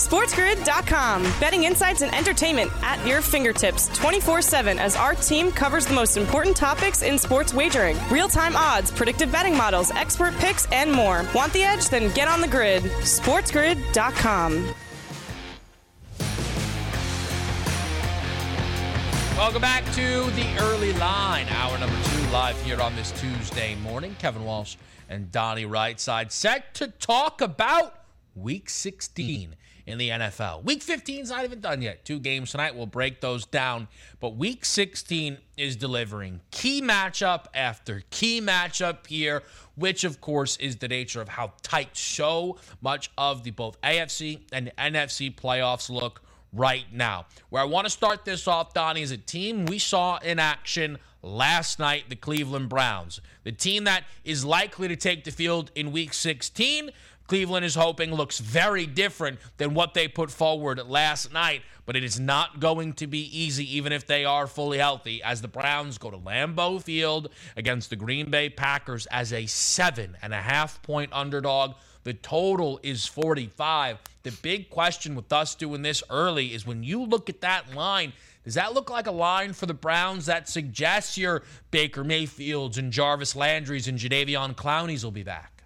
SportsGrid.com. Betting insights and entertainment at your fingertips 24 7 as our team covers the most important topics in sports wagering real time odds, predictive betting models, expert picks, and more. Want the edge? Then get on the grid. SportsGrid.com. Welcome back to the early line, hour number two, live here on this Tuesday morning. Kevin Walsh and Donnie Rightside set to talk about Week 16 in the NFL. Week 15 is not even done yet. Two games tonight. We'll break those down. But Week 16 is delivering key matchup after key matchup here, which of course is the nature of how tight so much of the both AFC and NFC playoffs look right now. Where I want to start this off, Donnie, is a team we saw in action last night, the Cleveland Browns. The team that is likely to take the field in week 16. Cleveland is hoping looks very different than what they put forward last night, but it is not going to be easy, even if they are fully healthy, as the Browns go to Lambeau Field against the Green Bay Packers as a seven and a half point underdog. The total is 45. The big question with us doing this early is when you look at that line, does that look like a line for the Browns that suggests your Baker Mayfields and Jarvis Landry's and Jadeveon Clowney's will be back?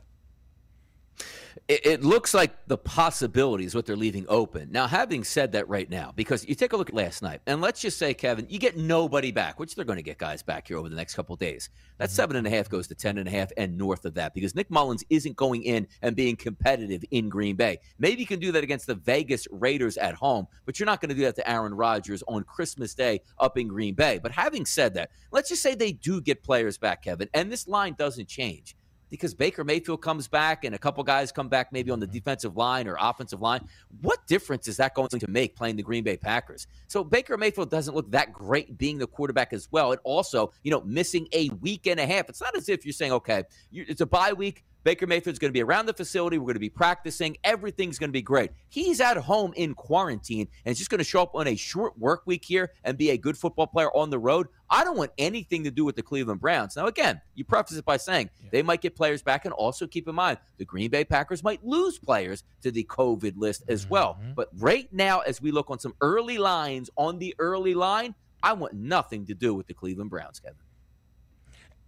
It, it looks like the possibilities what they're leaving open. Now, having said that right now, because you take a look at last night, and let's just say, Kevin, you get nobody back, which they're going to get guys back here over the next couple days. That mm-hmm. seven and a half goes to ten and a half and north of that because Nick Mullens isn't going in and being competitive in Green Bay. Maybe you can do that against the Vegas Raiders at home, but you're not going to do that to Aaron Rodgers on Christmas Day up in Green Bay. But having said that, let's just say they do get players back, Kevin, and this line doesn't change because Baker Mayfield comes back and a couple guys come back maybe on the mm-hmm. defensive line or offensive line. What difference is that going to make playing the Green Bay Packers? So Baker Mayfield doesn't look that great being the quarterback as well. And also, you know, missing a week and a half. It's not as if you're saying, okay, it's a bye week. Baker Mayfield's going to be around the facility. We're going to be practicing. Everything's going to be great. He's at home in quarantine and is just going to show up on a short work week here and be a good football player on the road. I don't want anything to do with the Cleveland Browns. Now, again, you preface it by saying yeah. they might get players back, and also keep in mind the Green Bay Packers might lose players to the COVID list as well. Mm-hmm. But right now, as we look on some early lines on the early line, I want nothing to do with the Cleveland Browns, Kevin.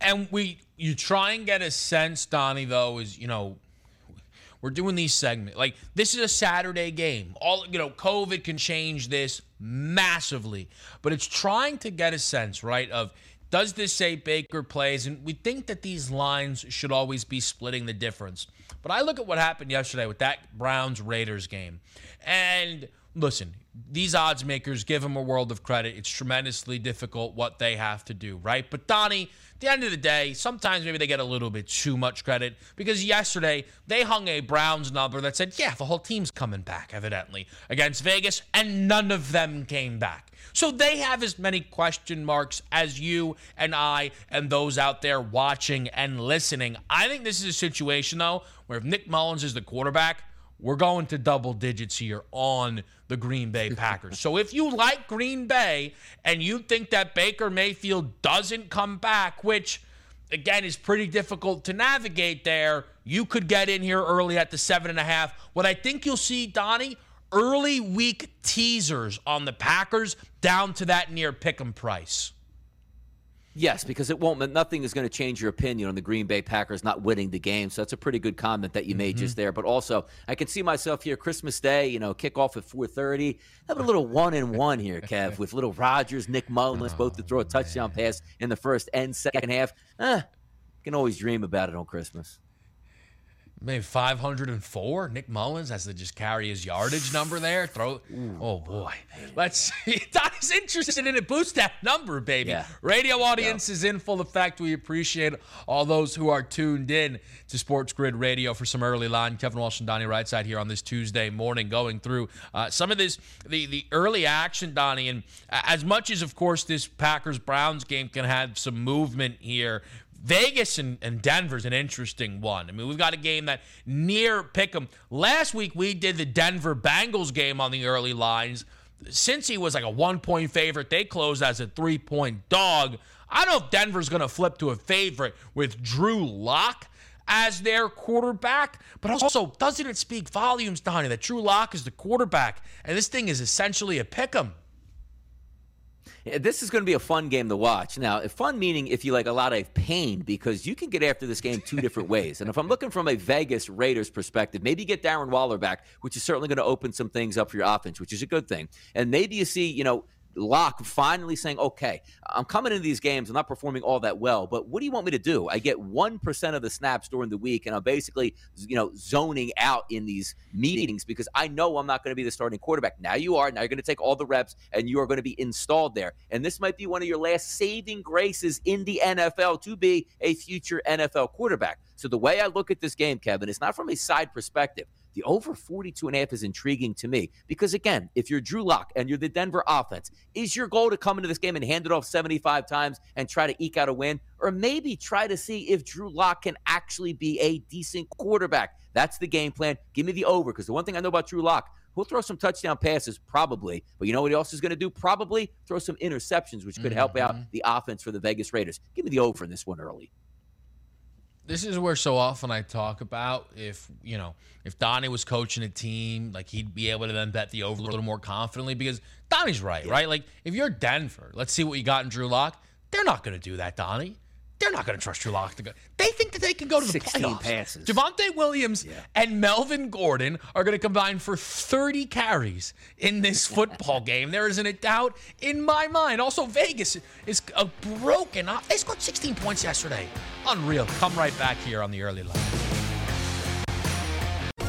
And we, you try and get a sense, Donnie, though, is, you know, we're doing these segments. Like, this is a Saturday game. All, you know, COVID can change this massively. But it's trying to get a sense, right, of does this say Baker plays? And we think that these lines should always be splitting the difference. But I look at what happened yesterday with that Browns Raiders game. And listen, these odds makers give them a world of credit. It's tremendously difficult what they have to do, right? But Donnie, at the end of the day, sometimes maybe they get a little bit too much credit because yesterday they hung a Browns number that said, yeah, the whole team's coming back, evidently, against Vegas, and none of them came back. So they have as many question marks as you and I and those out there watching and listening. I think this is a situation, though, where if Nick Mullens is the quarterback, we're going to double digits here on the Green Bay Packers. so if you like Green Bay and you think that Baker Mayfield doesn't come back, which again is pretty difficult to navigate there, you could get in here early at the seven and a half. What I think you'll see, Donnie, early week teasers on the Packers down to that near pick 'em price. Yes, because it won't. Nothing is going to change your opinion on the Green Bay Packers not winning the game. So that's a pretty good comment that you made mm-hmm. just there. But also, I can see myself here Christmas Day. You know, kickoff at four thirty. Have a little one and one here, Kev, with little Rodgers, Nick Mullens, oh, both to throw a touchdown man. pass in the first and second half. Eh, can always dream about it on Christmas. Maybe 504. Nick Mullens has to just carry his yardage number there. Throw. Oh boy, let's. Donnie's interested in it. Boost that number, baby. Yeah. Radio audience is in full effect. We appreciate all those who are tuned in to Sports Grid Radio for some early line. Kevin Walsh and Donnie Rightside here on this Tuesday morning, going through uh, some of this the the early action, Donnie, and as much as of course this Packers Browns game can have some movement here. Vegas and, and Denver's an interesting one. I mean, we've got a game that near Pick'em. Last week we did the Denver Bengals game on the early lines. Cincy was like a one point favorite, they closed as a three point dog. I don't know if Denver's going to flip to a favorite with Drew Lock as their quarterback, but also doesn't it speak volumes, Donnie, that Drew Lock is the quarterback and this thing is essentially a pick'em. Yeah, This is going to be a fun game to watch. Now, fun meaning if you like a lot of pain, because you can get after this game two different ways. And if I'm looking from a Vegas Raiders perspective, maybe get Darren Waller back, which is certainly going to open some things up for your offense, which is a good thing. And maybe you see, you know, Lock finally saying, okay, I'm coming into these games, I'm not performing all that well, but what do you want me to do? I get 1% of the snaps during the week, and I'm basically, you know, zoning out in these meetings because I know I'm not going to be the starting quarterback. Now you are. Now you're going to take all the reps, and you are going to be installed there. And this might be one of your last saving graces in the NFL to be a future NFL quarterback. So the way I look at this game, Kevin, is not from a side perspective. The over 42 and a half is intriguing to me because, again, if you're Drew Lock and you're the Denver offense, is your goal to come into this game and hand it off 75 times and try to eke out a win? Or maybe try to see if Drew Lock can actually be a decent quarterback? That's the game plan. Give me the over because the one thing I know about Drew Lock, he'll throw some touchdown passes, probably. But you know what else is going to do? Probably throw some interceptions, which could help out mm-hmm. the offense for the Vegas Raiders. Give me the over in this one early. This is where so often I talk about if you know if Donnie was coaching a team, like he'd be able to then bet the over a little more confidently because Donnie's right, right? Like if you're Denver, let's see what you got in Drew Lock. They're not going to do that, Donnie. They're not going to trust Drew Lock to go. They think that they can go to the 16 playoffs. passes. Javonte Williams and Melvin Gordon are going to combine for 30 carries in this football game. There isn't a doubt in my mind. Also, Vegas is a broken. They scored 16 points yesterday. Unreal. Come right back here on the early line.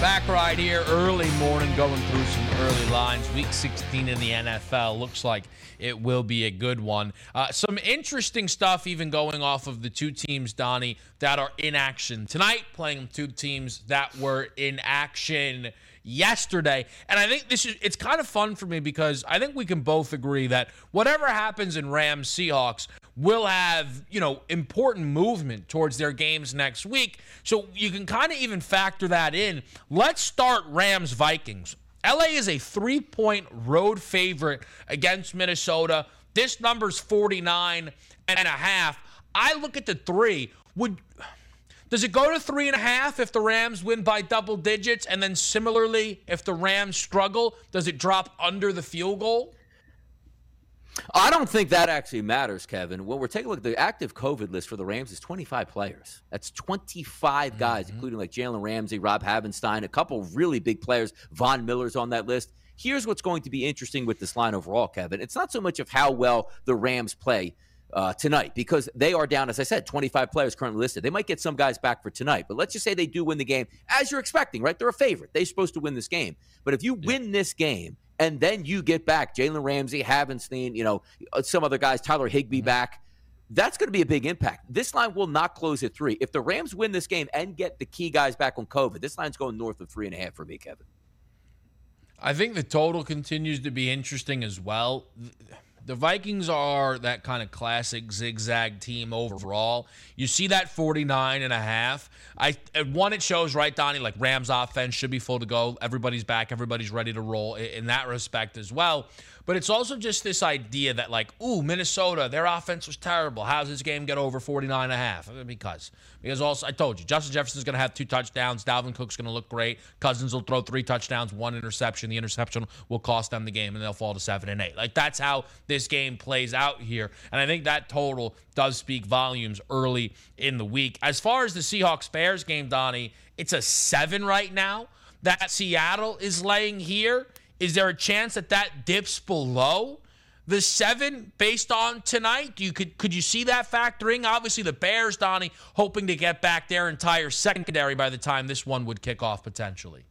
Back right here, early morning, going through some early lines. Week 16 in the NFL looks like it will be a good one. Uh, some interesting stuff, even going off of the two teams, Donnie, that are in action tonight, playing two teams that were in action yesterday. And I think this is it's kind of fun for me because I think we can both agree that whatever happens in Rams Seahawks will have, you know, important movement towards their games next week. So you can kind of even factor that in. Let's start Rams Vikings. LA is a 3-point road favorite against Minnesota. This number's 49 and a half. I look at the 3 would Does it go to three and a half if the Rams win by double digits? And then similarly, if the Rams struggle, does it drop under the field goal? I don't think that actually matters, Kevin. When we're taking a look at the active COVID list for the Rams is 25 players. That's 25 guys, mm-hmm. including like Jalen Ramsey, Rob Havenstein, a couple really big players. Von Miller's on that list. Here's what's going to be interesting with this line overall, Kevin. It's not so much of how well the Rams play uh, tonight because they are down, as I said, 25 players currently listed. They might get some guys back for tonight, but let's just say they do win the game as you're expecting, right? They're a favorite. They're supposed to win this game. But if you yeah. win this game and then you get back Jalen Ramsey, Havenstein, you know, uh, some other guys, Tyler Higbee mm-hmm. back. That's going to be a big impact. This line will not close at three. If the Rams win this game and get the key guys back on COVID, this line's going north of three and a half for me, Kevin. I think the total continues to be interesting as well the Vikings are that kind of classic zigzag team overall. You see that 49 and a half. I one it shows right Donnie like Rams offense should be full to go. Everybody's back, everybody's ready to roll in that respect as well. But it's also just this idea that, like, ooh, Minnesota, their offense was terrible. How's this game get over 49 and a half? Because, because also, I told you, Justin Jefferson's going to have two touchdowns. Dalvin Cook's going to look great. Cousins will throw three touchdowns, one interception. The interception will cost them the game, and they'll fall to seven and eight. Like, that's how this game plays out here. And I think that total does speak volumes early in the week. As far as the Seahawks Bears game, Donnie, it's a seven right now that Seattle is laying here. Is there a chance that that dips below the seven based on tonight? Do you could could you see that factoring? Obviously, the Bears, Donnie, hoping to get back their entire secondary by the time this one would kick off potentially.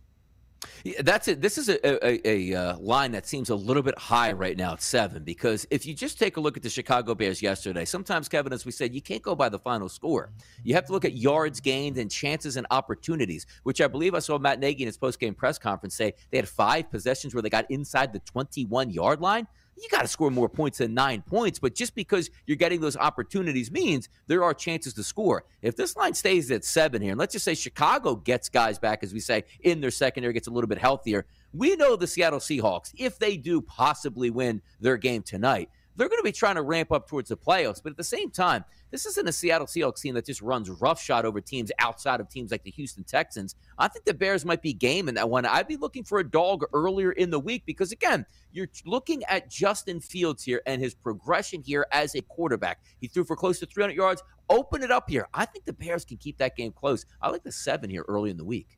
Yeah, that's it. This is a, a, a, uh, line that seems a little bit high right now at seven because if you just take a look at the Chicago Bears yesterday, sometimes, Kevin, as we said, you can't go by the final score. You have to look at yards gained and chances and opportunities, which I believe I saw Matt Nagy in his post game press conference say they had five possessions where they got inside the 21 yard line you got to score more points than nine points. But just because you're getting those opportunities means there are chances to score. If this line stays at seven here, and let's just say Chicago gets guys back, as we say, in their secondary, gets a little bit healthier, we know the Seattle Seahawks, if they do possibly win their game tonight, they're going to be trying to ramp up towards the playoffs. But at the same time, this isn't a Seattle Seahawks team that just runs roughshod over teams outside of teams like the Houston Texans. I think the Bears might be game in that one. I'd be looking for a dog earlier in the week because, again, you're looking at Justin Fields here and his progression here as a quarterback. He threw for close to 300 yards. Open it up here. I think the Bears can keep that game close. I like the seven here early in the week.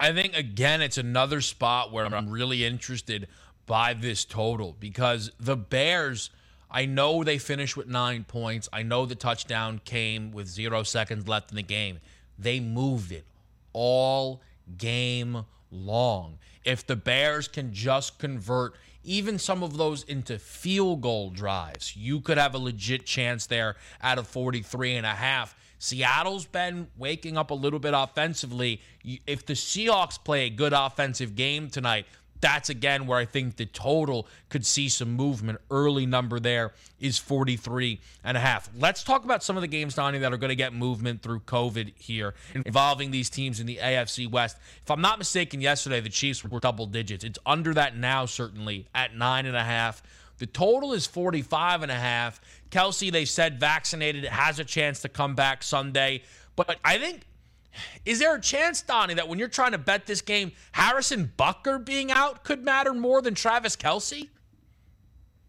I think, again, it's another spot where I'm really interested by this total because the Bears, I know they finished with nine points. I know the touchdown came with zero seconds left in the game. They moved it all game long. If the Bears can just convert even some of those into field goal drives, you could have a legit chance there out of 43 and a half. Seattle's been waking up a little bit offensively. If the Seahawks play a good offensive game tonight, that's again where I think the total could see some movement. Early number there is 43 and a half. Let's talk about some of the games, Donnie, that are going to get movement through COVID here involving these teams in the AFC West. If I'm not mistaken, yesterday the Chiefs were double digits. It's under that now, certainly at nine and a half. The total is 45 and a half. Kelce, they said vaccinated, has a chance to come back Sunday. But I think is there a chance, Donnie, that when you're trying to bet this game, Harrison Butker being out could matter more than Travis Kelce?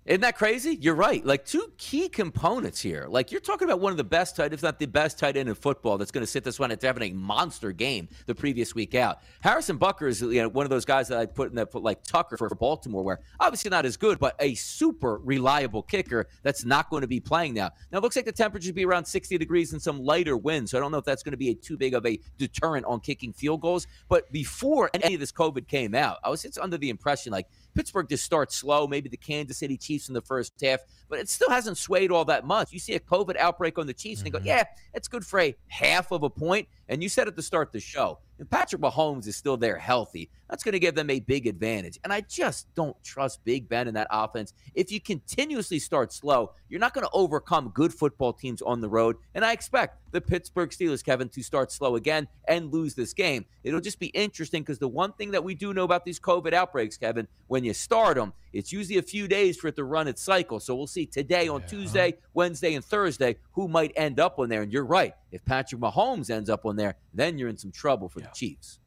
Isn't that crazy? You're right. Like two key components here. Like you're talking about one of the best tight, if not the best tight end in football, that's going to sit this one after having a monster game the previous week out. Harrison Butker is you know, one of those guys that I put in that put like Tucker for Baltimore, where obviously not as good, but a super reliable kicker that's not going to be playing now. Now it looks like the temperature will be around 60 degrees and some lighter winds, so I don't know if that's going to be a too big of a deterrent on kicking field goals. But before any of this COVID came out, I was just under the impression like Pittsburgh just starts slow, maybe the Kansas City Chiefs in the first half, but it still hasn't swayed all that much. You see a COVID outbreak on the Chiefs mm-hmm. and you go, mm-hmm. yeah, it's good for a half of a point. And you said at the start of the show, If Patrick Mahomes is still there healthy, that's going to give them a big advantage. And I just don't trust Big Ben in that offense. If you continuously start slow, you're not going to overcome good football teams on the road. And I expect the Pittsburgh Steelers, Kevin, to start slow again and lose this game. It'll just be interesting because the one thing that we do know about these COVID outbreaks, Kevin, when you start them, it's usually a few days for it to run its cycle. So we'll see today on yeah. Tuesday, Wednesday, and Thursday who might end up on there. And you're right. If Patrick Mahomes ends up on there, then you're in some trouble for yeah. the Chiefs.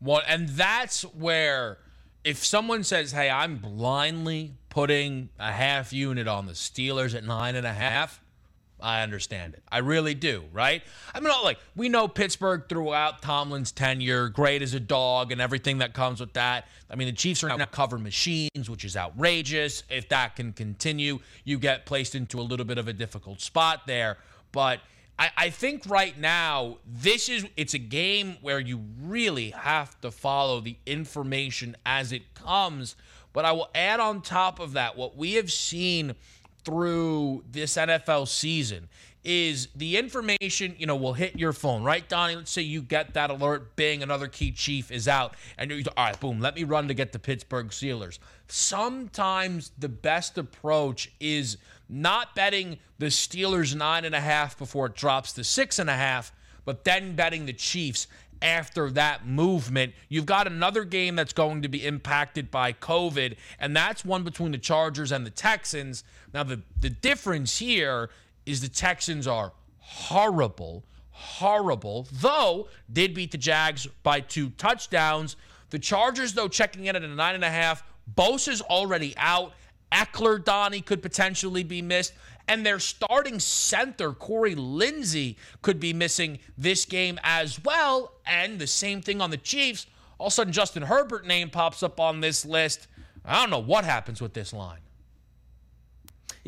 Well, and that's where if someone says, "Hey, I'm blindly putting a half unit on the Steelers at nine and a half," I understand it. I really do, right? I mean, like we know Pittsburgh throughout Tomlin's tenure, great as a dog, and everything that comes with that. I mean, the Chiefs are now cover machines, which is outrageous. If that can continue, you get placed into a little bit of a difficult spot there. But I, I think right now this is it's a game where you really have to follow the information as it comes. But I will add on top of that what we have seen through this NFL season is the information, you know, will hit your phone, right, Donnie? Let's say you get that alert, bing, another key chief is out, and you're, all right, boom, let me run to get the Pittsburgh Steelers. Sometimes the best approach is not betting the Steelers nine and a half before it drops to six and a half, but then betting the Chiefs after that movement. You've got another game that's going to be impacted by COVID, and that's one between the Chargers and the Texans. Now, the, the difference here is the Texans are horrible, horrible, though did beat the Jags by two touchdowns. The Chargers, though, checking in at a nine and a half. Bosa's already out. Ekeler, Donnie could potentially be missed. And their starting center, Corey Linsley, could be missing this game as well. And the same thing on the Chiefs. All of a sudden, Justin Herbert name pops up on this list. I don't know what happens with this line.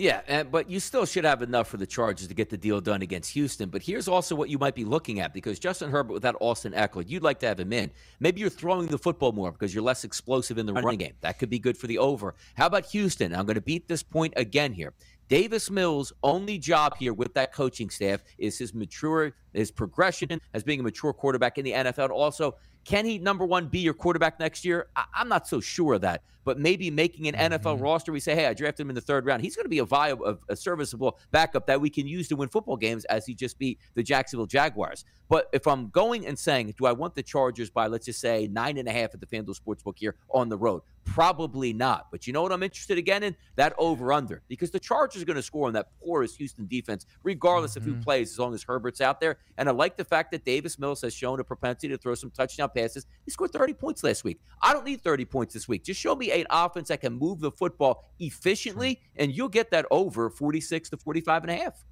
Yeah, but you still should have enough for the Chargers to get the deal done against Houston. But here's also what you might be looking at because Justin Herbert without Austin Ekeler, you'd like to have him in. Maybe you're throwing the football more because you're less explosive in the running game. That could be good for the over. How about Houston? I'm going to beat this point again here. Davis Mills' only job here with that coaching staff is his mature, his progression as being a mature quarterback in the NFL. Also, can he, number one, be your quarterback next year? I- am not so sure of that. But maybe making an mm-hmm. NFL roster, we say, hey, I drafted him in the third round. He's going to be a viable, a serviceable backup that we can use to win football games as he just beat the Jacksonville Jaguars. But if I'm going and saying, do I want the Chargers by, let's just say, nine and a half at the FanDuel Sportsbook here on the road? Probably not. But you know what I'm interested again in? That over under. Because the Chargers are going to score on that porous Houston defense, regardless mm-hmm. of who mm-hmm. plays, as long as Herbert's out there. And I like the fact that Davis Mills has shown a propensity to throw some touchdown passes. He scored 30 points last week. I don't need 30 points this week. Just show me an offense that can move the football efficiently, and you'll get that over 46 to 45 and a half.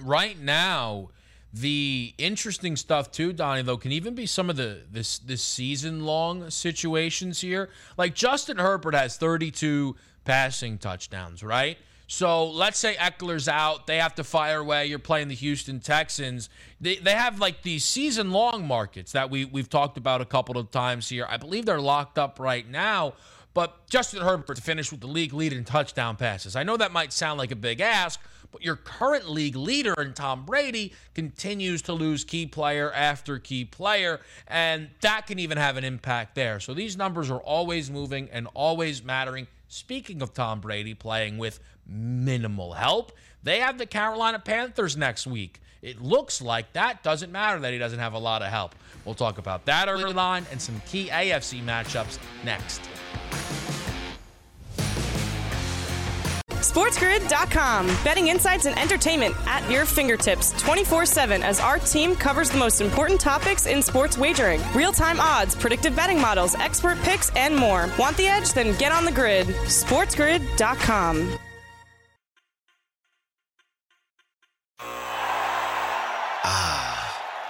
Right now, the interesting stuff too, Donnie, though, can even be some of the this this season long situations here. Like Justin Herbert has 32 passing touchdowns, right? So let's say Ekeler's out, they have to fire away. You're playing the Houston Texans. They, they have like these season long markets that we we've talked about a couple of times here. I believe they're locked up right now. But Justin Herbert to finish with the league lead in touchdown passes. I know that might sound like a big ask, but your current league leader in Tom Brady continues to lose key player after key player, and that can even have an impact there. So these numbers are always moving and always mattering. Speaking of Tom Brady playing with minimal help, they have the Carolina Panthers next week. It looks like that doesn't matter that he doesn't have a lot of help. We'll talk about that early line and some key AFC matchups next. SportsGrid.com. Betting insights and entertainment at your fingertips 24 7 as our team covers the most important topics in sports wagering real time odds, predictive betting models, expert picks, and more. Want the edge? Then get on the grid. SportsGrid.com.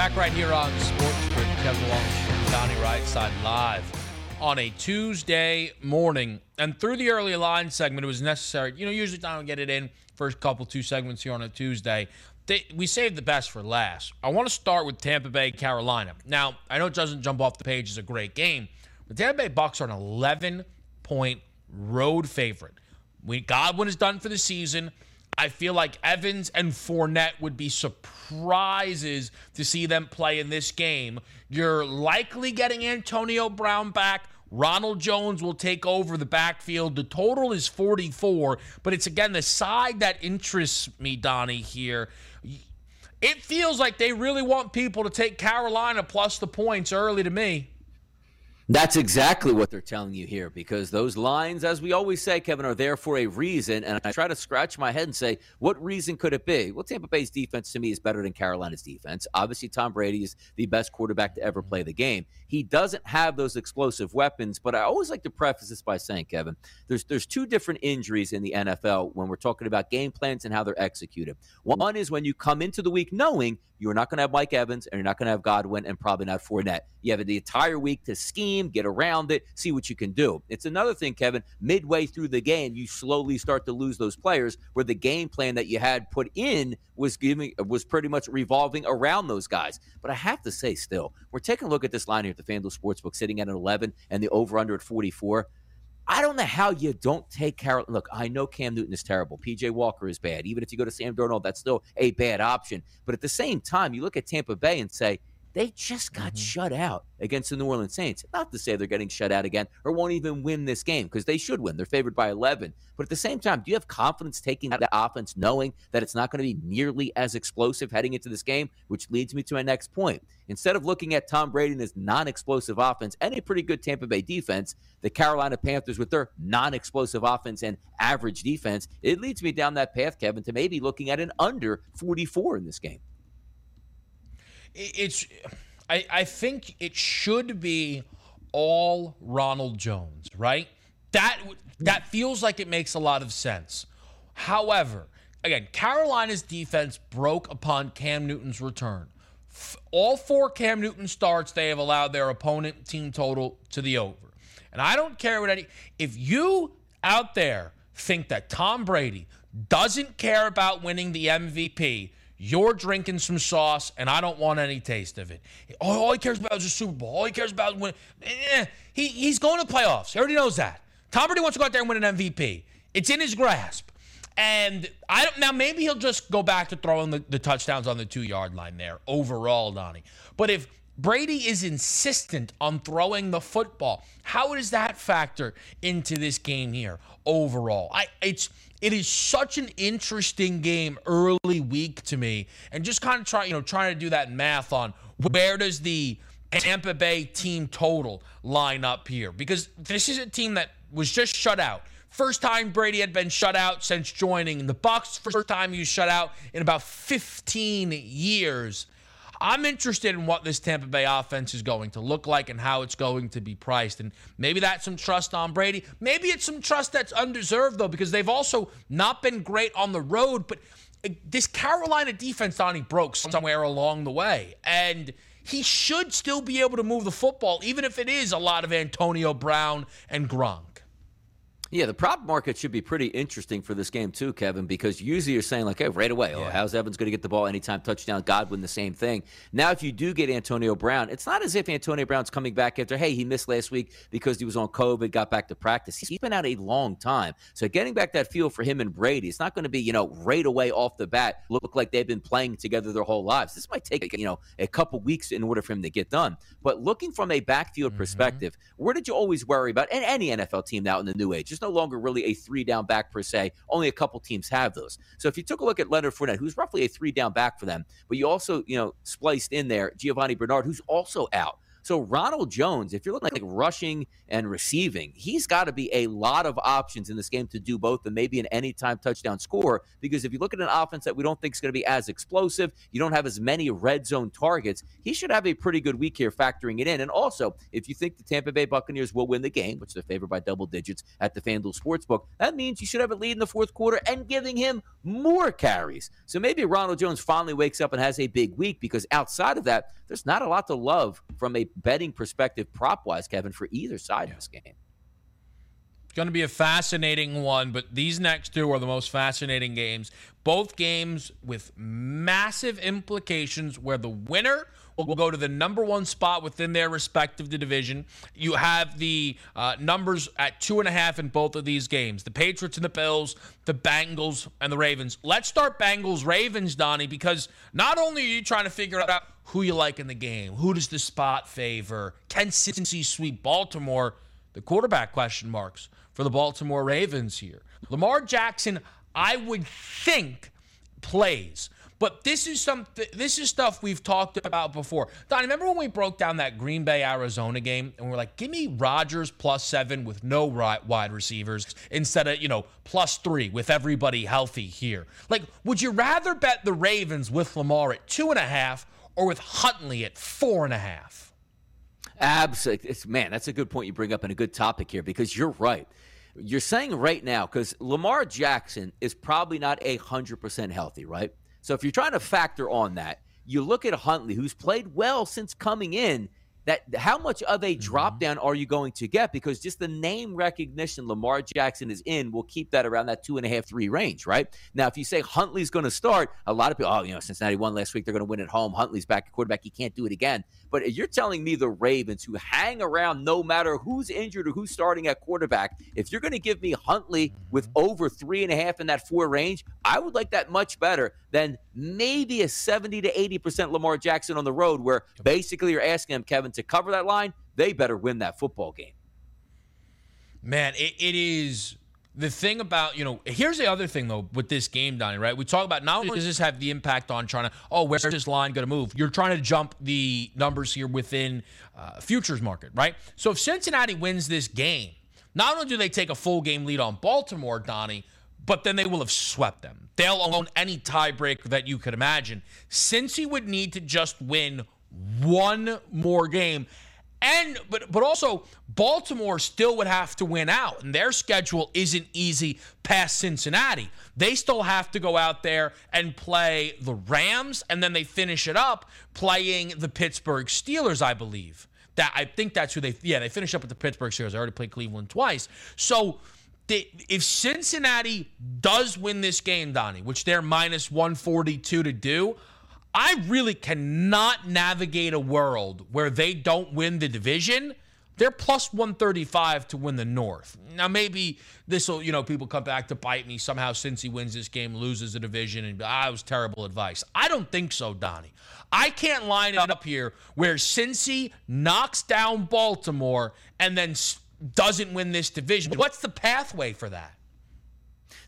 Back right here on Sports Grid, Kevin Walsh, Donnie Rightside live on a Tuesday morning. And through the early line segment, it was necessary. You know, usually I don't get it in first couple two segments here on a Tuesday. They, we saved the best for last. I want to start with Tampa Bay, Carolina. Now, I know it doesn't jump off the page as a great game, but Tampa Bay Bucks are an 11 point road favorite. We Godwin is done for the season. I feel like Evans and Fournette would be surprises to see them play in this game. You're likely getting Antonio Brown back. Ronald Jones will take over the backfield. The total is 44, but it's again the side that interests me, Donnie, here. It feels like they really want people to take Carolina plus the points early to me. That's exactly what they're telling you here because those lines, as we always say, Kevin, are there for a reason. And I try to scratch my head and say, what reason could it be? Well, Tampa Bay's defense to me is better than Carolina's defense. Obviously, Tom Brady is the best quarterback to ever play the game. He doesn't have those explosive weapons, but I always like to preface this by saying, Kevin, there's there's two different injuries in the NFL when we're talking about game plans and how they're executed. One is when you come into the week knowing you're not going to have Mike Evans and you're not going to have Godwin and probably not Fournette. You have the entire week to scheme, get around it, see what you can do. It's another thing, Kevin, midway through the game, you slowly start to lose those players where the game plan that you had put in was giving was pretty much revolving around those guys. But I have to say still, we're taking a look at this line here at the FanDuel Sportsbook sitting at an 11 and the over under at 44. I don't know how you don't take Carol. Look, I know Cam Newton is terrible. PJ Walker is bad. Even if you go to Sam Darnold, that's still a bad option. But at the same time, you look at Tampa Bay and say, they just got mm-hmm. shut out against the New Orleans Saints. Not to say they're getting shut out again or won't even win this game because they should win. They're favored by 11. But at the same time, do you have confidence taking that offense knowing that it's not going to be nearly as explosive heading into this game? Which leads me to my next point. Instead of looking at Tom Brady and his non explosive offense and a pretty good Tampa Bay defense, the Carolina Panthers with their non explosive offense and average defense, it leads me down that path, Kevin, to maybe looking at an under 44 in this game it's I, I think it should be all Ronald Jones, right? That that feels like it makes a lot of sense. However, again, Carolina's defense broke upon Cam Newton's return. All four Cam Newton starts, they have allowed their opponent team total to the over. And I don't care what any if you out there think that Tom Brady doesn't care about winning the MVP, you're drinking some sauce, and I don't want any taste of it. All he cares about is the Super Bowl. All he cares about is win. Eh, he, he's going to playoffs. He already knows that. Tom Brady wants to go out there and win an MVP. It's in his grasp. And I don't now maybe he'll just go back to throwing the, the touchdowns on the two yard line there overall, Donnie. But if Brady is insistent on throwing the football, how does that factor into this game here overall? I it's it is such an interesting game early week to me, and just kind of try, you know, trying to do that math on where does the Tampa Bay team total line up here? Because this is a team that was just shut out. First time Brady had been shut out since joining the Bucks. First time was shut out in about 15 years. I'm interested in what this Tampa Bay offense is going to look like and how it's going to be priced. And maybe that's some trust on Brady. Maybe it's some trust that's undeserved, though, because they've also not been great on the road. But uh, this Carolina defense, Donnie, broke somewhere along the way. And he should still be able to move the football, even if it is a lot of Antonio Brown and Gronk. Yeah, the prop market should be pretty interesting for this game too, Kevin, because usually you're saying like, hey, right away, oh, how's Evans going to get the ball anytime touchdown? Godwin, the same thing. Now, if you do get Antonio Brown, it's not as if Antonio Brown's coming back after, hey, he missed last week because he was on COVID, got back to practice. He's been out a long time, so getting back that feel for him and Brady, it's not going to be you know right away off the bat look like they've been playing together their whole lives. This might take you know a couple weeks in order for him to get done. But looking from a backfield mm-hmm. perspective, where did you always worry about? And any NFL team now in the new age, no longer really a three down back per se. Only a couple teams have those. So if you took a look at Leonard Fournette, who's roughly a three down back for them, but you also, you know, spliced in there Giovani Bernard, who's also out. So Ronald Jones, if you're looking like rushing and receiving, he's got to be a lot of options in this game to do both and maybe an anytime touchdown score. Because if you look at an offense that we don't think is going to be as explosive, you don't have as many red zone targets, he should have a pretty good week here factoring it in. And also, if you think the Tampa Bay Buccaneers will win the game, which they're favored by double digits at the FanDuel Sportsbook, that means you should have a lead in the fourth quarter and giving him more carries. So maybe Ronald Jones finally wakes up and has a big week because outside of that, there's not a lot to love from a betting perspective, prop wise, Kevin, for either side yeah. of this game. It's going to be a fascinating one, but these next two are the most fascinating games. Both games with massive implications where the winner will go to the number one spot within their respective division. You have the uh, numbers at two and a half in both of these games the Patriots and the Bills, the Bengals and the Ravens. Let's start Bengals Ravens, Donnie, because not only are you trying to figure out who you like in the game, who does the spot favor, can Cincy sweep Baltimore, the quarterback question marks for the Baltimore Ravens here. Lamar Jackson, I would think, plays. But this is something. This is stuff we've talked about before. Don, remember when we broke down that Green Bay Arizona game and we're like, give me Rodgers plus seven with no wide receivers instead of you know plus three with everybody healthy here. Like, would you rather bet the Ravens with Lamar at two and a half or with Huntley at four and a half? Absolutely, man. That's a good point you bring up and a good topic here because you're right. You're saying right now because Lamar Jackson is probably not a hundred percent healthy, right? So if you're trying to factor on that, you look at Huntley, who's played well since coming in. That how much of a mm-hmm. drop down are you going to get? Because just the name recognition Lamar Jackson is in will keep that around that two and a half, three range, right? Now, if you say Huntley's going to start, a lot of people, oh, you know, Cincinnati won last week, they're going to win at home. Huntley's back at quarterback, he can't do it again. But you're telling me the Ravens, who hang around no matter who's injured or who's starting at quarterback, if you're going to give me Huntley with mm-hmm. over three and a half in that four range, I would like that much better than maybe a 70 to 80% Lamar Jackson on the road, where basically you're asking him, Kevin, to cover that line. They better win that football game. Man, it, it is the thing about you know here's the other thing though with this game Donnie right? We talk about not only does this have the impact on trying to oh where's this line going to move? You're trying to jump the numbers here within uh, futures market right? So if Cincinnati wins this game not only do they take a full game lead on Baltimore Donnie but then they will have swept them. They'll own any tiebreaker that you could imagine. Cincy would need to just win one more game and but but also Baltimore still would have to win out, and their schedule isn't easy past Cincinnati. They still have to go out there and play the Rams, and then they finish it up playing the Pittsburgh Steelers, I believe. That I think that's who they yeah they finish up with the Pittsburgh Steelers. I already played Cleveland twice, so. if Cincinnati does win this game, Donnie, which they're minus 142 to do, I really cannot navigate a world where they don't win the division. They're plus 135 to win the North. Now, maybe this will, you know, people come back to bite me somehow Cincy wins this game, loses the division, and ah, it was terrible advice. I don't think so, Donnie. I can't line it up here where Cincy knocks down Baltimore and then doesn't win this division. What's the pathway for that?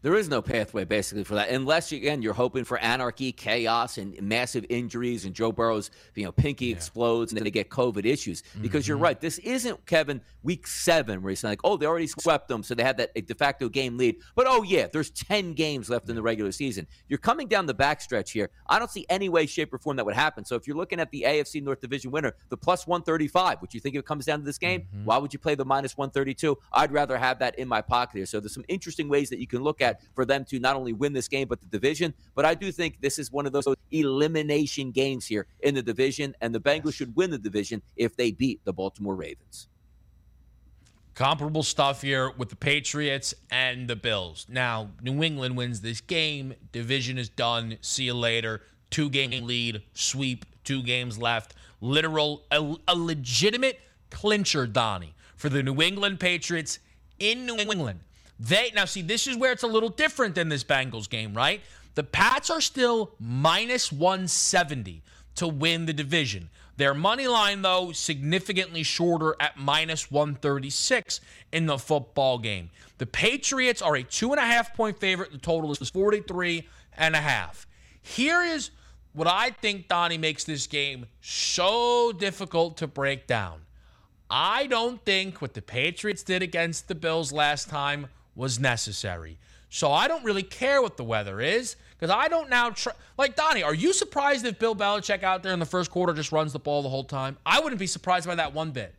There is no pathway basically for that, unless again you're hoping for anarchy, chaos, and massive injuries, and Joe Burrow's you know pinky yeah. explodes, and then they get COVID issues. Because mm-hmm. you're right, this isn't Kevin week seven where he's like, oh, they already swept them, so they had that de facto game lead. But oh yeah, there's ten games left in the regular season. You're coming down the backstretch here. I don't see any way, shape, or form that would happen. So if you're looking at the AFC North Division winner, the plus 135, which you think it comes down to this game? Mm-hmm. Why would you play the minus 132? I'd rather have that in my pocket here. So there's some interesting ways that you can look at at for them to not only win this game, but the division. But I do think this is one of those elimination games here in the division, and the Bengals should win the division if they beat the Baltimore Ravens. Comparable stuff here with the Patriots and the Bills. Now, New England wins this game. Division is done. See you later. Two game lead, sweep, two games left. Literal, a, a legitimate clincher, Donnie, for the New England Patriots in New England. They now see this is where it's a little different than this Bengals game, right? The Pats are still minus 170 to win the division. Their money line, though, significantly shorter at minus 136 in the football game. The Patriots are a two and a half point favorite. The total is 43 and a half. Here is what I think, Donnie, makes this game so difficult to break down. I don't think what the Patriots did against the Bills last time was necessary. So I don't really care what the weather is because I don't now. Like, Donnie, are you surprised if Bill Belichick out there in the first quarter just runs the ball the whole time? I wouldn't be surprised by that one bit.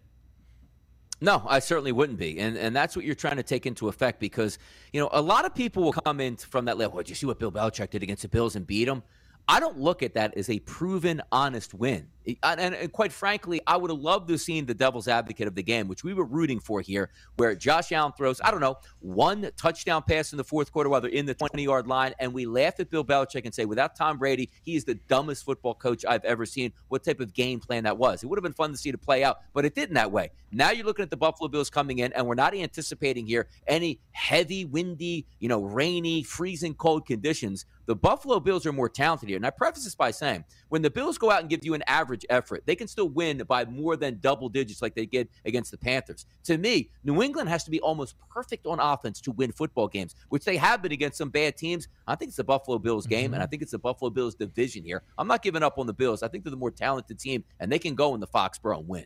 No, I certainly wouldn't be. And and that's what you're trying to take into effect because, you know, a lot of people will come in from that level. Did you see what Bill Belichick did against the Bills and beat them? I don't look at that as a proven, honest win. And, and, quite frankly, I would have loved to have seen the devil's advocate of the game, which we were rooting for here, where Josh Allen throws, I don't know, one touchdown pass in the fourth quarter while they're in the 20 yard line. And we laugh at Bill Belichick and say, without Tom Brady, he is the dumbest football coach I've ever seen. What type of game plan that was. It would have been fun to see it play out, but it didn't that way. Now you're looking at the Buffalo Bills coming in, and we're not anticipating here any heavy, windy, you know, rainy, freezing cold conditions. The Buffalo Bills are more talented here. And I preface this by saying, when the Bills go out and give you an average effort, they can still win by more than double digits like they did against the Panthers. To me, New England has to be almost perfect on offense to win football games, which they have been against some bad teams. I think it's the Buffalo Bills game, mm-hmm. and I think it's the Buffalo Bills division here. I'm not giving up on the Bills. I think they're the more talented team, and they can go in the Foxborough and win.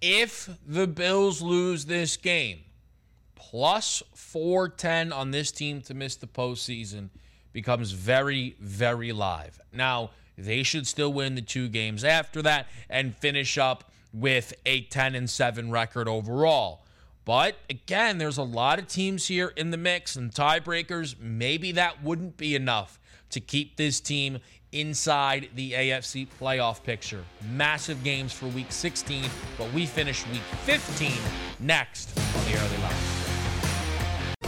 If the Bills lose this game, plus 410 on this team to miss the postseason becomes very, very live. Now, they should still win the two games after that and finish up with a 10 and 7 record overall. But again, there's a lot of teams here in the mix and tiebreakers. Maybe that wouldn't be enough to keep this team inside the AFC playoff picture. Massive games for week 16, but we finish week 15 next on the early line.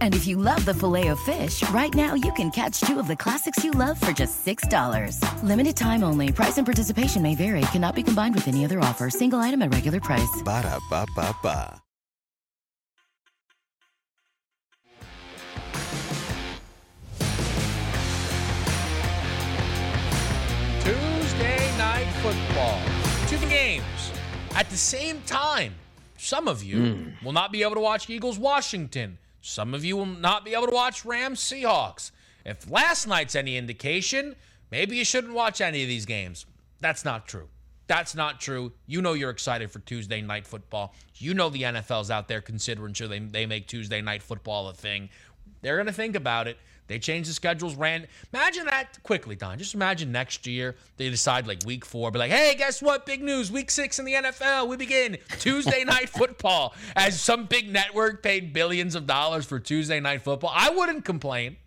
And if you love the filet of fish, right now you can catch two of the classics you love for just $6. Limited time only. Price and participation may vary. Cannot be combined with any other offer. Single item at regular price. Ba da ba ba ba. Tuesday night football. Two games at the same time. Some of you mm. will not be able to watch Eagles Washington. Some of you will not be able to watch Rams Seahawks. If last night's any indication, maybe you shouldn't watch any of these games. That's not true. That's not true. You know you're excited for Tuesday night football. You know the NFL's out there considering sure they, they make Tuesday night football a thing. They're going to think about it. They change the schedules. Ran. Imagine that quickly, Don. Just imagine next year they decide like week four, be like, hey, guess what? Big news. Week six in the NFL. We begin Tuesday night football. As some big network paid billions of dollars for Tuesday night football, I wouldn't complain.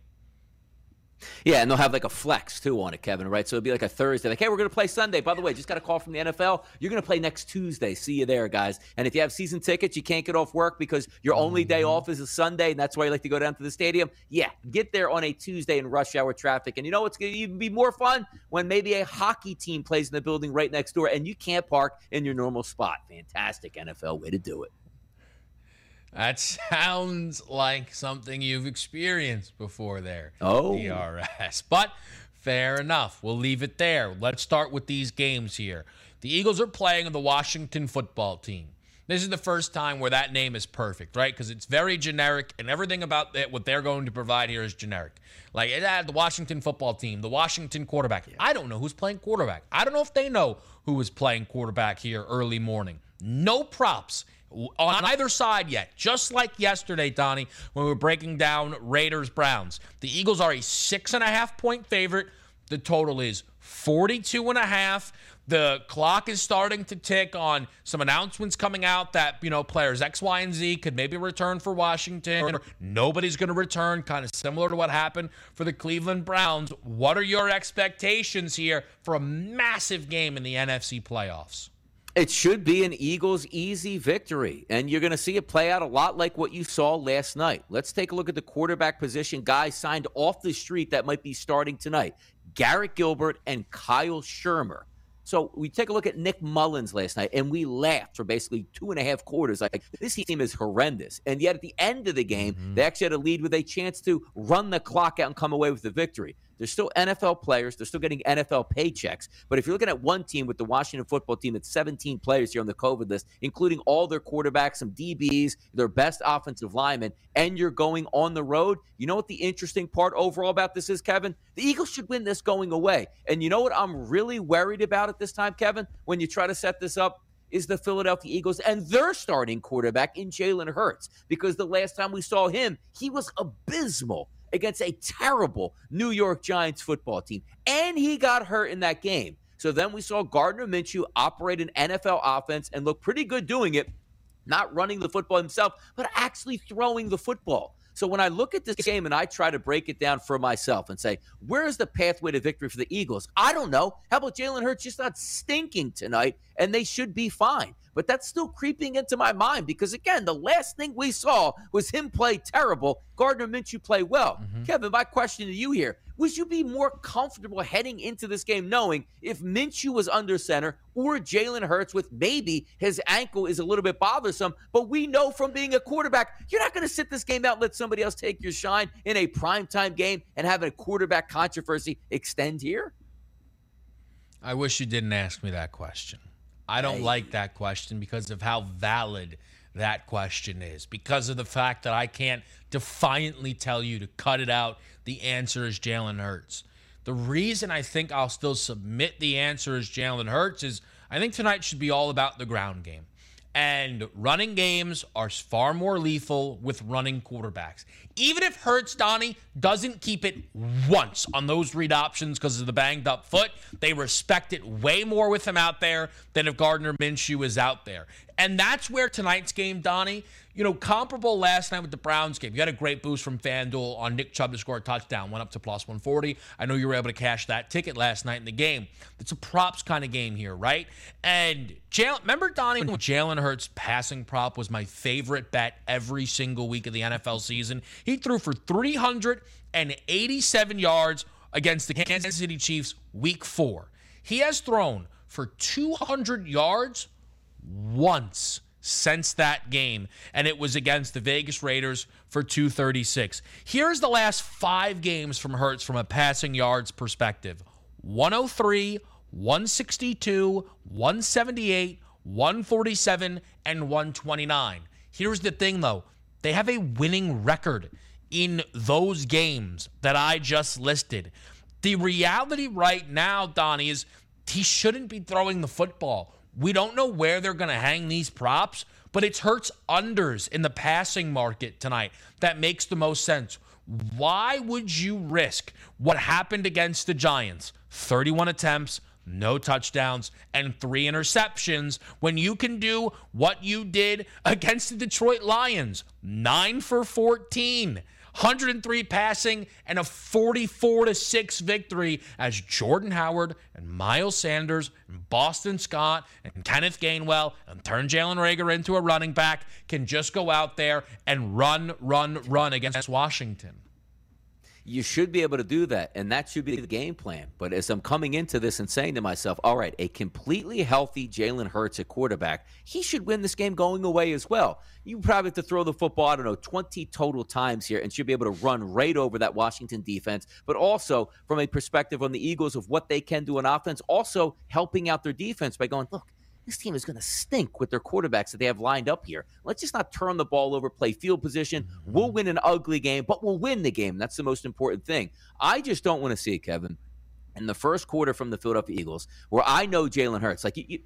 Yeah, and they'll have like a flex too on it, Kevin, right? So it'll be like a Thursday. Like, hey, we're going to play Sunday. By the way, just got a call from the NFL. You're going to play next Tuesday. See you there, guys. And if you have season tickets, you can't get off work because your only day mm-hmm. off is a Sunday, and that's why you like to go down to the stadium. Yeah, get there on a Tuesday in rush hour traffic. And you know what's going to even be more fun? When maybe a hockey team plays in the building right next door and you can't park in your normal spot. Fantastic NFL way to do it. That sounds like something you've experienced before there. Oh. DRS. But fair enough. We'll leave it there. Let's start with these games here. The Eagles are playing the Washington football team. This is the first time where that name is perfect, right? Because it's very generic, and everything about it, what they're going to provide here is generic. Like it had the Washington football team, the Washington quarterback. I don't know who's playing quarterback. I don't know if they know who is playing quarterback here early morning. No props on either side yet. Just like yesterday, Donnie, when we were breaking down Raiders Browns. The Eagles are a six and a half point favorite. The total is 42 and a half. The clock is starting to tick on some announcements coming out that, you know, players X, Y, and Z could maybe return for Washington or nobody's going to return, kind of similar to what happened for the Cleveland Browns. What are your expectations here for a massive game in the NFC playoffs? It should be an Eagles easy victory, and you're going to see it play out a lot like what you saw last night. Let's take a look at the quarterback position guys signed off the street that might be starting tonight Garrett Gilbert and Kyle Shurmur. So we take a look at Nick Mullens last night, and we laughed for basically two and a half quarters. Like this team is horrendous, and yet at the end of the game, mm-hmm. they actually had a lead with a chance to run the clock out and come away with the victory. They're still NFL players. They're still getting NFL paychecks. But if you're looking at one team with the Washington football team that's 17 players here on the COVID list, including all their quarterbacks, some DBs, their best offensive linemen, and you're going on the road, you know what the interesting part overall about this is, Kevin? The Eagles should win this going away. And you know what I'm really worried about at this time, Kevin, when you try to set this up? is the Philadelphia Eagles and their starting quarterback in Jalen Hurts. Because the last time we saw him, he was abysmal against a terrible New York Giants football team. And he got hurt in that game. So then we saw Gardner Minshew operate an NFL offense and look pretty good doing it, not running the football himself, but actually throwing the football. So when I look at this game and I try to break it down for myself and say, where is the pathway to victory for the Eagles? I don't know. How about Jalen Hurts just not stinking tonight and they should be fine? But that's still creeping into my mind because, again, the last thing we saw was him play terrible. Gardner Minshew play well. Mm-hmm. Kevin, my question to you here would you be more comfortable heading into this game knowing if Minshew was under center or Jalen Hurts with maybe his ankle is a little bit bothersome? But we know from being a quarterback, you're not going to sit this game out and let somebody else take your shine in a primetime game and have a quarterback controversy extend here? I wish you didn't ask me that question. I don't hey. like that question because of how valid that question is. Because of the fact that I can't defiantly tell you to cut it out, the answer is Jalen Hurts. The reason I think I'll still submit the answer is Jalen Hurts is I think tonight should be all about the ground game. And running games are far more lethal with running quarterbacks. Even if Hurts Donnie doesn't keep it once on those read options because of the banged up foot, they respect it way more with him out there than if Gardner Minshew is out there. And that's where tonight's game, Donnie, you know, comparable last night with the Browns game. You had a great boost from FanDuel on Nick Chubb to score a touchdown, went up to plus 140. I know you were able to cash that ticket last night in the game. It's a props kind of game here, right? And Jalen, remember Donnie when Jalen Hurts passing prop was my favorite bet every single week of the NFL season? He threw for 387 yards against the Kansas City Chiefs week four. He has thrown for 200 yards once since that game, and it was against the Vegas Raiders for 236. Here's the last five games from Hurts from a passing yards perspective 103, 162, 178, 147, and 129. Here's the thing, though they have a winning record in those games that I just listed. The reality right now, Donnie, is he shouldn't be throwing the football. We don't know where they're going to hang these props, but it's Hurts unders in the passing market tonight that makes the most sense. Why would you risk what happened against the Giants? 31 attempts, no touchdowns, and three interceptions when you can do what you did against the Detroit Lions 9 for 14, 103 passing and a 44 to 6 victory as Jordan Howard and Miles Sanders and Boston Scott and Kenneth Gainwell and turn Jalen Reagor into a running back can just go out there and run, run, run against Washington you should be able to do that, and that should be the game plan. But as I'm coming into this and saying to myself, all right, a completely healthy Jalen Hurts at quarterback, he should win this game going away as well. You probably have to throw the football, I don't know, 20 total times here and should be able to run right over that Washington defense. But also, from a perspective on the Eagles of what they can do on offense, also helping out their defense by going, look, this team is going to stink with their quarterbacks that they have lined up here. Let's just not turn the ball over, play field position. Mm-hmm. We'll win an ugly game, but we'll win the game. That's the most important thing. I just don't want to see, Kevin, in the first quarter from the Philadelphia Eagles, where I know Jalen Hurts. Like, you, you,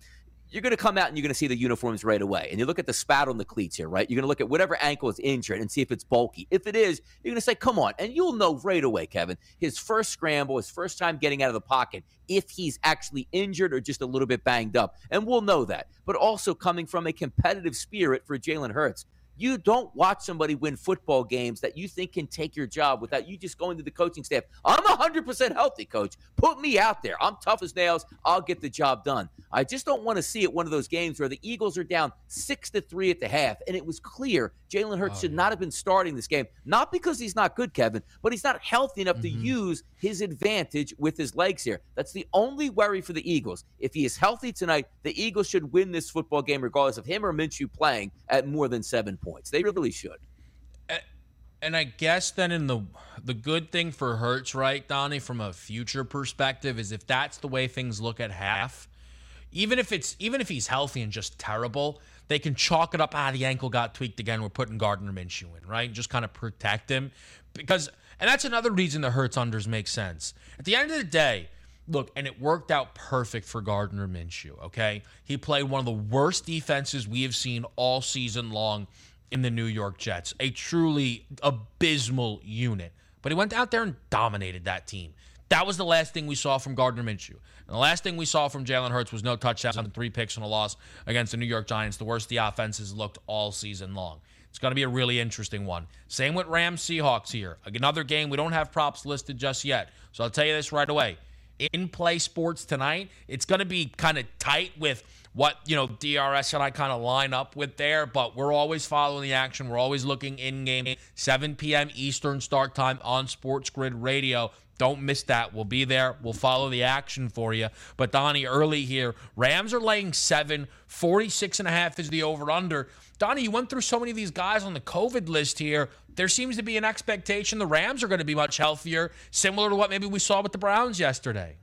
you're going to come out and you're going to see the uniforms right away. And you look at the spat on the cleats here, right? You're going to look at whatever ankle is injured and see if it's bulky. If it is, you're going to say, come on. And you'll know right away, Kevin, his first scramble, his first time getting out of the pocket, if he's actually injured or just a little bit banged up. And we'll know that. But also coming from a competitive spirit for Jalen Hurts. You don't watch somebody win football games that you think can take your job without you just going to the coaching staff. I'm 100% healthy, coach. Put me out there. I'm tough as nails. I'll get the job done. I just don't want to see it one of those games where the Eagles are down 6 to 3 at the half and it was clear Jalen Hurts oh, should yeah. not have been starting this game. Not because he's not good, Kevin, but he's not healthy enough mm-hmm. to use his advantage with his legs here. That's the only worry for the Eagles. If he is healthy tonight, the Eagles should win this football game regardless of him or Minshew playing at more than 7 points points. They really should. And I guess then in the the good thing for Hurts, right, Donnie, from a future perspective, is if that's the way things look at half, even if it's even if he's healthy and just terrible, they can chalk it up. Ah, the ankle got tweaked again. We're putting Gardner Minshew in, right? Just kind of protect him because, and that's another reason the Hurts unders make sense. At the end of the day, look, and it worked out perfect for Gardner Minshew. Okay, he played one of the worst defenses we have seen all season long in the New York Jets, a truly abysmal unit. But he went out there and dominated that team. That was the last thing we saw from Gardner Minshew. And the last thing we saw from Jalen Hurts was no touchdowns and three picks and a loss against the New York Giants, the worst the offense has looked all season long. It's going to be a really interesting one. Same with Rams Seahawks here. Another game we don't have props listed just yet. So I'll tell you this right away. In play sports tonight, it's going to be kind of tight with what you know DRS and I kind of line up with there, but we're always following the action. We're always looking in game, 7 p.m. Eastern start time on Sports Grid Radio. Don't miss that. We'll be there. We'll follow the action for you. But Donnie, early here, Rams are laying seven. 46 and a half is the over under. Donnie, you went through so many of these guys on the COVID list here. There seems to be an expectation the Rams are going to be much healthier, similar to what maybe we saw with the Browns yesterday.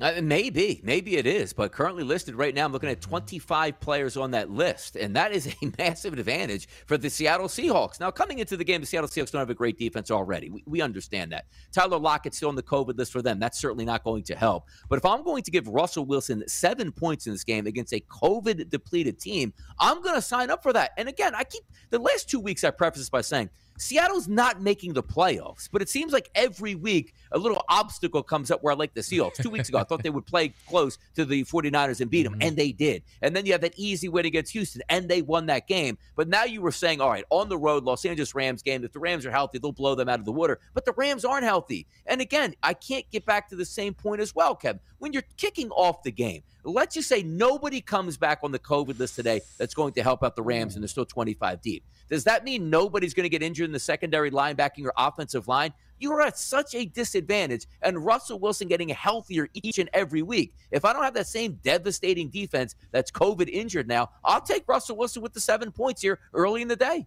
Uh, maybe, maybe it is, but currently listed right now, I'm looking at 25 players on that list, and that is a massive advantage for the Seattle Seahawks. Now, coming into the game, the Seattle Seahawks don't have a great defense already. We, we understand that. Tyler Lockett's still on the COVID list for them. That's certainly not going to help. But if I'm going to give Russell Wilson seven points in this game against a COVID depleted team, I'm going to sign up for that. And again, I keep the last two weeks I preface this by saying Seattle's not making the playoffs, but it seems like every week a little obstacle comes up where I like the Seahawks. Two weeks ago, I thought they would play close to the 49ers and beat them, mm-hmm. and they did. And then you have that easy win against Houston, and they won that game. But now you were saying, all right, on the road, Los Angeles Rams game, if the Rams are healthy, they'll blow them out of the water. But the Rams aren't healthy. And again, I can't get back to the same point as well, Kevin. When you're kicking off the game, let's just say nobody comes back on the COVID list today that's going to help out the Rams, and they're still 25 deep. Does that mean nobody's going to get injured in the secondary linebacking or offensive line? You are at such a disadvantage, and Russell Wilson getting healthier each and every week. If I don't have that same devastating defense that's COVID injured now, I'll take Russell Wilson with the seven points here early in the day.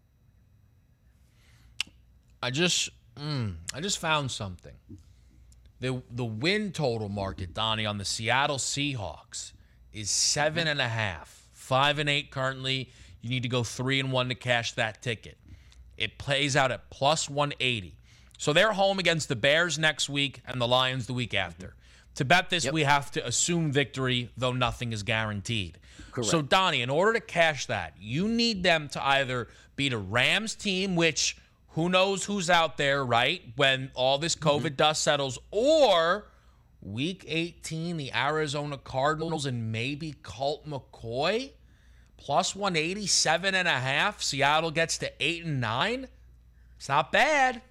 I just, mm, I just found something. The the win total market, Donnie, on the Seattle Seahawks is seven and a half, five and eight currently. You need to go three and one to cash that ticket. It plays out at plus 180. So they're home against the Bears next week and the Lions the week after. To bet this, yep. we have to assume victory, though nothing is guaranteed. Correct. So, Donnie, in order to cash that, you need them to either beat a Rams team, which who knows who's out there, right? When all this COVID mm-hmm. dust settles, or week 18, the Arizona Cardinals and maybe Colt McCoy plus 187 and a half. Seattle gets to eight and nine. It's not bad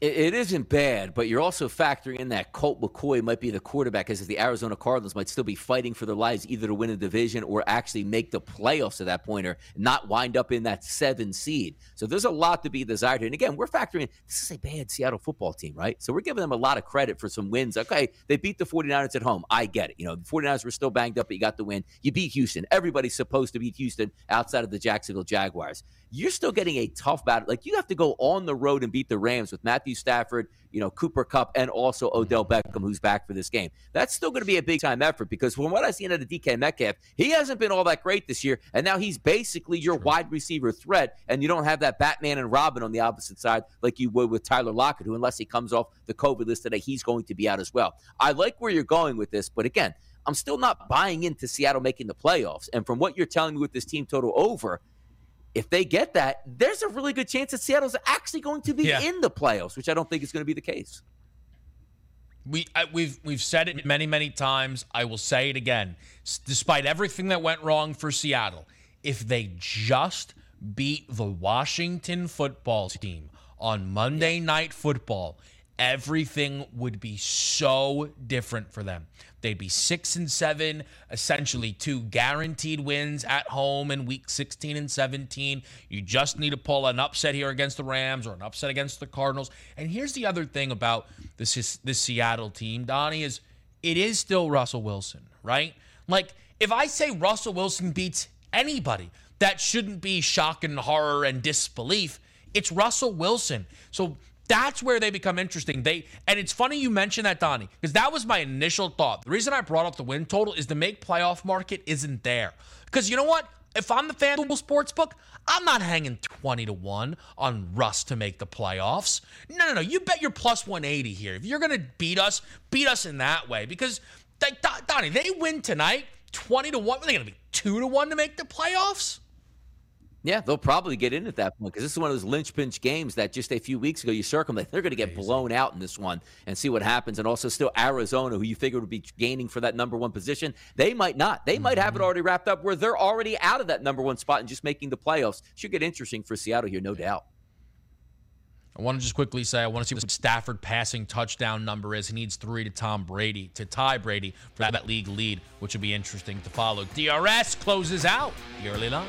it, it isn't bad, but you're also factoring in that Colt McCoy might be the quarterback, as the Arizona Cardinals might still be fighting for their lives either to win a division or actually make the playoffs at that point or not wind up in that seven seed. So there's a lot to be desired. And again, we're factoring in this is a bad Seattle football team, right? So we're giving them a lot of credit for some wins. Okay, they beat the 49ers at home. I get it. You know, the 49ers were still banged up, but you got the win. You beat Houston. Everybody's supposed to beat Houston outside of the Jacksonville Jaguars you're still getting a tough battle. Like you have to go on the road and beat the Rams with Matthew Stafford, you know, Cooper Kupp, and also Odell mm-hmm. Beckham, who's back for this game. That's still going to be a big time effort because from what I've seen out of DK Metcalf, he hasn't been all that great this year. And now he's basically your wide receiver threat. And you don't have that Batman and Robin on the opposite side like you would with Tyler Lockett, who, unless he comes off the COVID list today, he's going to be out as well. I like where you're going with this, but again, I'm still not buying into Seattle making the playoffs. And from what you're telling me with this team total over, if they get that, there's a really good chance that Seattle's actually going to be yeah. in the playoffs, which I don't think is going to be the case. We I, we've we've said it many many times. I will say it again. Despite everything that went wrong for Seattle, if they just beat the Washington football team on Monday Night Football, everything would be so different for them. They'd be six and seven, essentially two guaranteed wins at home in week 16 and 17. You just need to pull an upset here against the Rams or an upset against the Cardinals. And here's the other thing about this this Seattle team, Donnie, is it is still Russell Wilson, right? Like if I say Russell Wilson beats anybody, that shouldn't be shock and horror and disbelief. It's Russell Wilson. So that's where they become interesting. They and it's funny you mentioned that, Donnie, because that was my initial thought. The reason I brought up the win total is the make playoff market isn't there. Because you know what? If I'm the FanDuel Sportsbook, I'm not hanging 20 to 1 on Russ to make the playoffs. No, no, no. You bet your plus 180 here. If you're going to beat us, beat us in that way. Because, they, Donnie, they win tonight 20 to 1. Are they going to be 2 to 1 to make the playoffs? Yeah, they'll probably get in at that point because this is one of those lynch pinch games that just a few weeks ago you circumvent. They're going to get blown out in this one and see what happens. And also, still Arizona, who you figured would be gaining for that number one position, they might not. They mm-hmm. might have it mm-hmm. already wrapped up where they're already out of that number one spot and just making the playoffs. Should get interesting for Seattle here, no doubt. I want to just quickly say I want to see what Stafford passing touchdown number is. He needs three to Tom Brady to tie Brady for that league lead, which would be interesting to follow. DRS closes out the early line.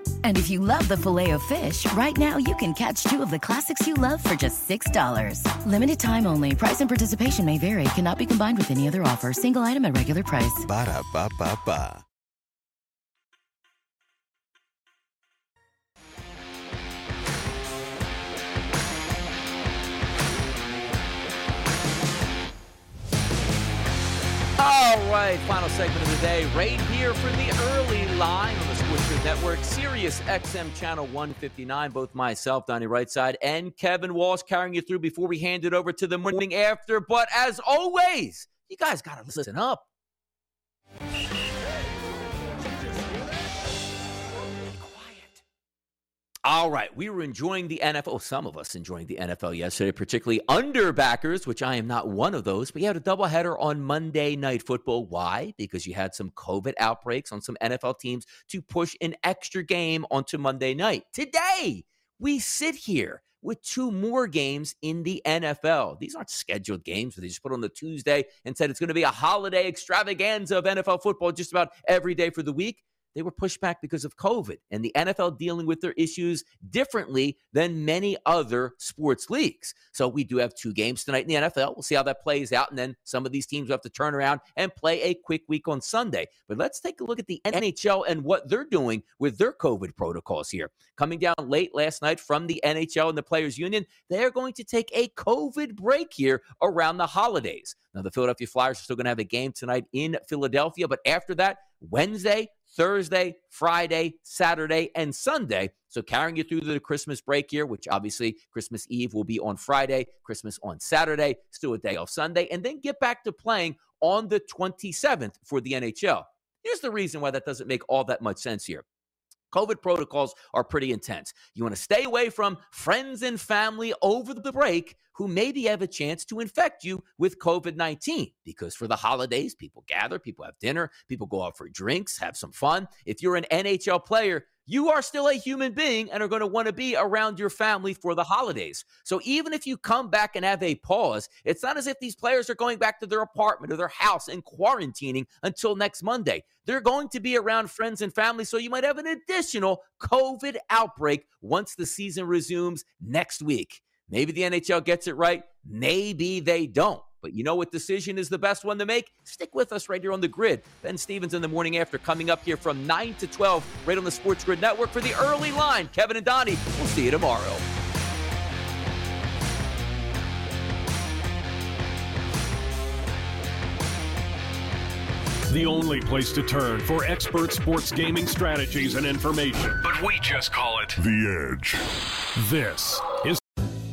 And if you love the filet of fish, right now you can catch two of the classics you love for just $6. Limited time only. Price and participation may vary. Cannot be combined with any other offer. Single item at regular price. Ba da ba ba ba. All right, final segment of the day, right here for the early line on the Network, Sirius XM Channel 159. Both myself, Donnie Rightside, and Kevin Walsh carrying you through before we hand it over to the morning after. But as always, you guys got to listen up. All right, we were enjoying the NFL. Oh, some of us enjoying the NFL yesterday, particularly underbackers, which I am not one of those. But you had a doubleheader on Monday Night Football. Why? Because you had some COVID outbreaks on some NFL teams to push an extra game onto Monday night. Today, we sit here with two more games in the NFL. These aren't scheduled games they just put on the Tuesday and said it's going to be a holiday extravaganza of NFL football just about every day for the week they were pushed back because of COVID and the NFL dealing with their issues differently than many other sports leagues. So we do have two games tonight in the NFL. We'll see how that plays out. And then some of these teams will have to turn around and play a quick week on Sunday. But let's take a look at the NHL and what they're doing with their COVID protocols here. Coming down late last night from the NHL and the Players Union, they're going to take a COVID break here around the holidays. Now, the Philadelphia Flyers are still going to have a game tonight in Philadelphia, but after that, Wednesday, Thursday, Friday, Saturday, and Sunday. So carrying you through the Christmas break here, which obviously Christmas Eve will be on Friday, Christmas on Saturday, still a day off Sunday, and then get back to playing on the 27th for the NHL. Here's the reason why that doesn't make all that much sense here. COVID protocols are pretty intense. You want to stay away from friends and family over the break who maybe have a chance to infect you with COVID 19 because for the holidays, people gather, people have dinner, people go out for drinks, have some fun. If you're an NHL player, you are still a human being and are going to want to be around your family for the holidays. So even if you come back and have a pause, it's not as if these players are going back to their apartment or their house and quarantining until next Monday. They're going to be around friends and family, so you might have an additional COVID outbreak once the season resumes next week. Maybe the NHL gets it right, maybe they don't. But you know what decision is the best one to make? Stick with us right here on the grid. Ben Stevens in the morning after coming up here from 9 to 12 right on the Sports Grid Network for the early line. Kevin and Donnie, we'll see you tomorrow. The only place to turn for expert sports gaming strategies and information. But we just call it The Edge. This is